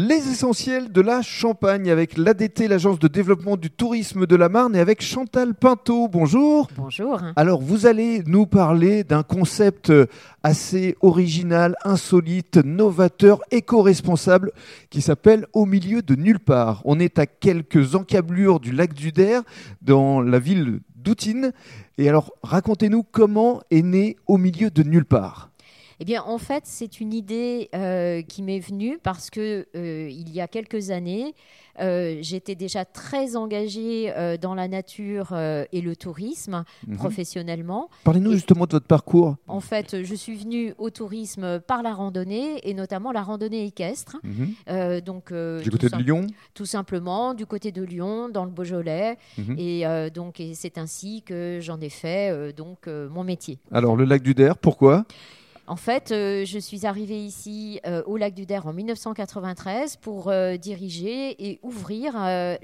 Les essentiels de la Champagne avec l'ADT, l'Agence de développement du tourisme de la Marne, et avec Chantal Pinto. Bonjour. Bonjour. Alors, vous allez nous parler d'un concept assez original, insolite, novateur, éco-responsable qui s'appelle Au milieu de nulle part. On est à quelques encablures du lac du Der, dans la ville d'Outine. Et alors, racontez-nous comment est né Au milieu de nulle part. Eh bien, en fait, c'est une idée euh, qui m'est venue parce que euh, il y a quelques années, euh, j'étais déjà très engagée dans la nature et le tourisme Mhm. professionnellement. Parlez-nous justement de votre parcours. En fait, je suis venue au tourisme par la randonnée et notamment la randonnée équestre. Mhm. Donc, Du côté de Lyon. tout simplement du côté de Lyon, dans le Beaujolais. Mhm. Et donc, et c'est ainsi que j'en ai fait donc mon métier. Alors, le lac du Der, pourquoi? En fait, euh, je suis arrivée ici euh, au lac du Der en 1993 pour euh, diriger et ouvrir,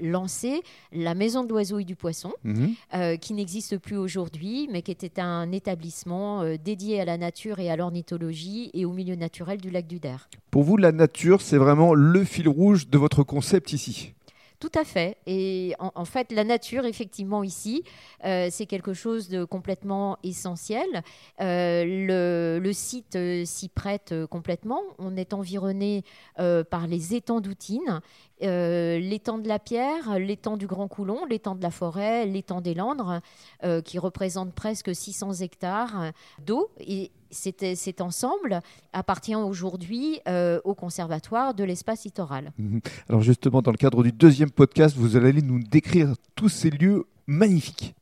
lancer la maison de l'oiseau et du poisson, Mhm. qui n'existe plus aujourd'hui, mais qui était un établissement dédié à la nature et à l'ornithologie et au milieu naturel du lac du Der. Pour vous, la nature, c'est vraiment le fil rouge de votre concept ici? Tout à fait. Et en, fait, la nature, effectivement, ici, euh, c'est quelque chose de complètement essentiel. Euh, le, site euh, s'y prête complètement. On est environné par les étangs d'Outine, l'étang de la Pierre, l'étang du Grand Coulon, l'étang de la Forêt, l'étang des Landres, qui représente presque 600 hectares d'eau. Cet, ensemble appartient aujourd'hui euh, au Conservatoire de l'espace littoral. Alors justement, dans le cadre du deuxième podcast, vous allez nous décrire tous ces lieux magnifiques.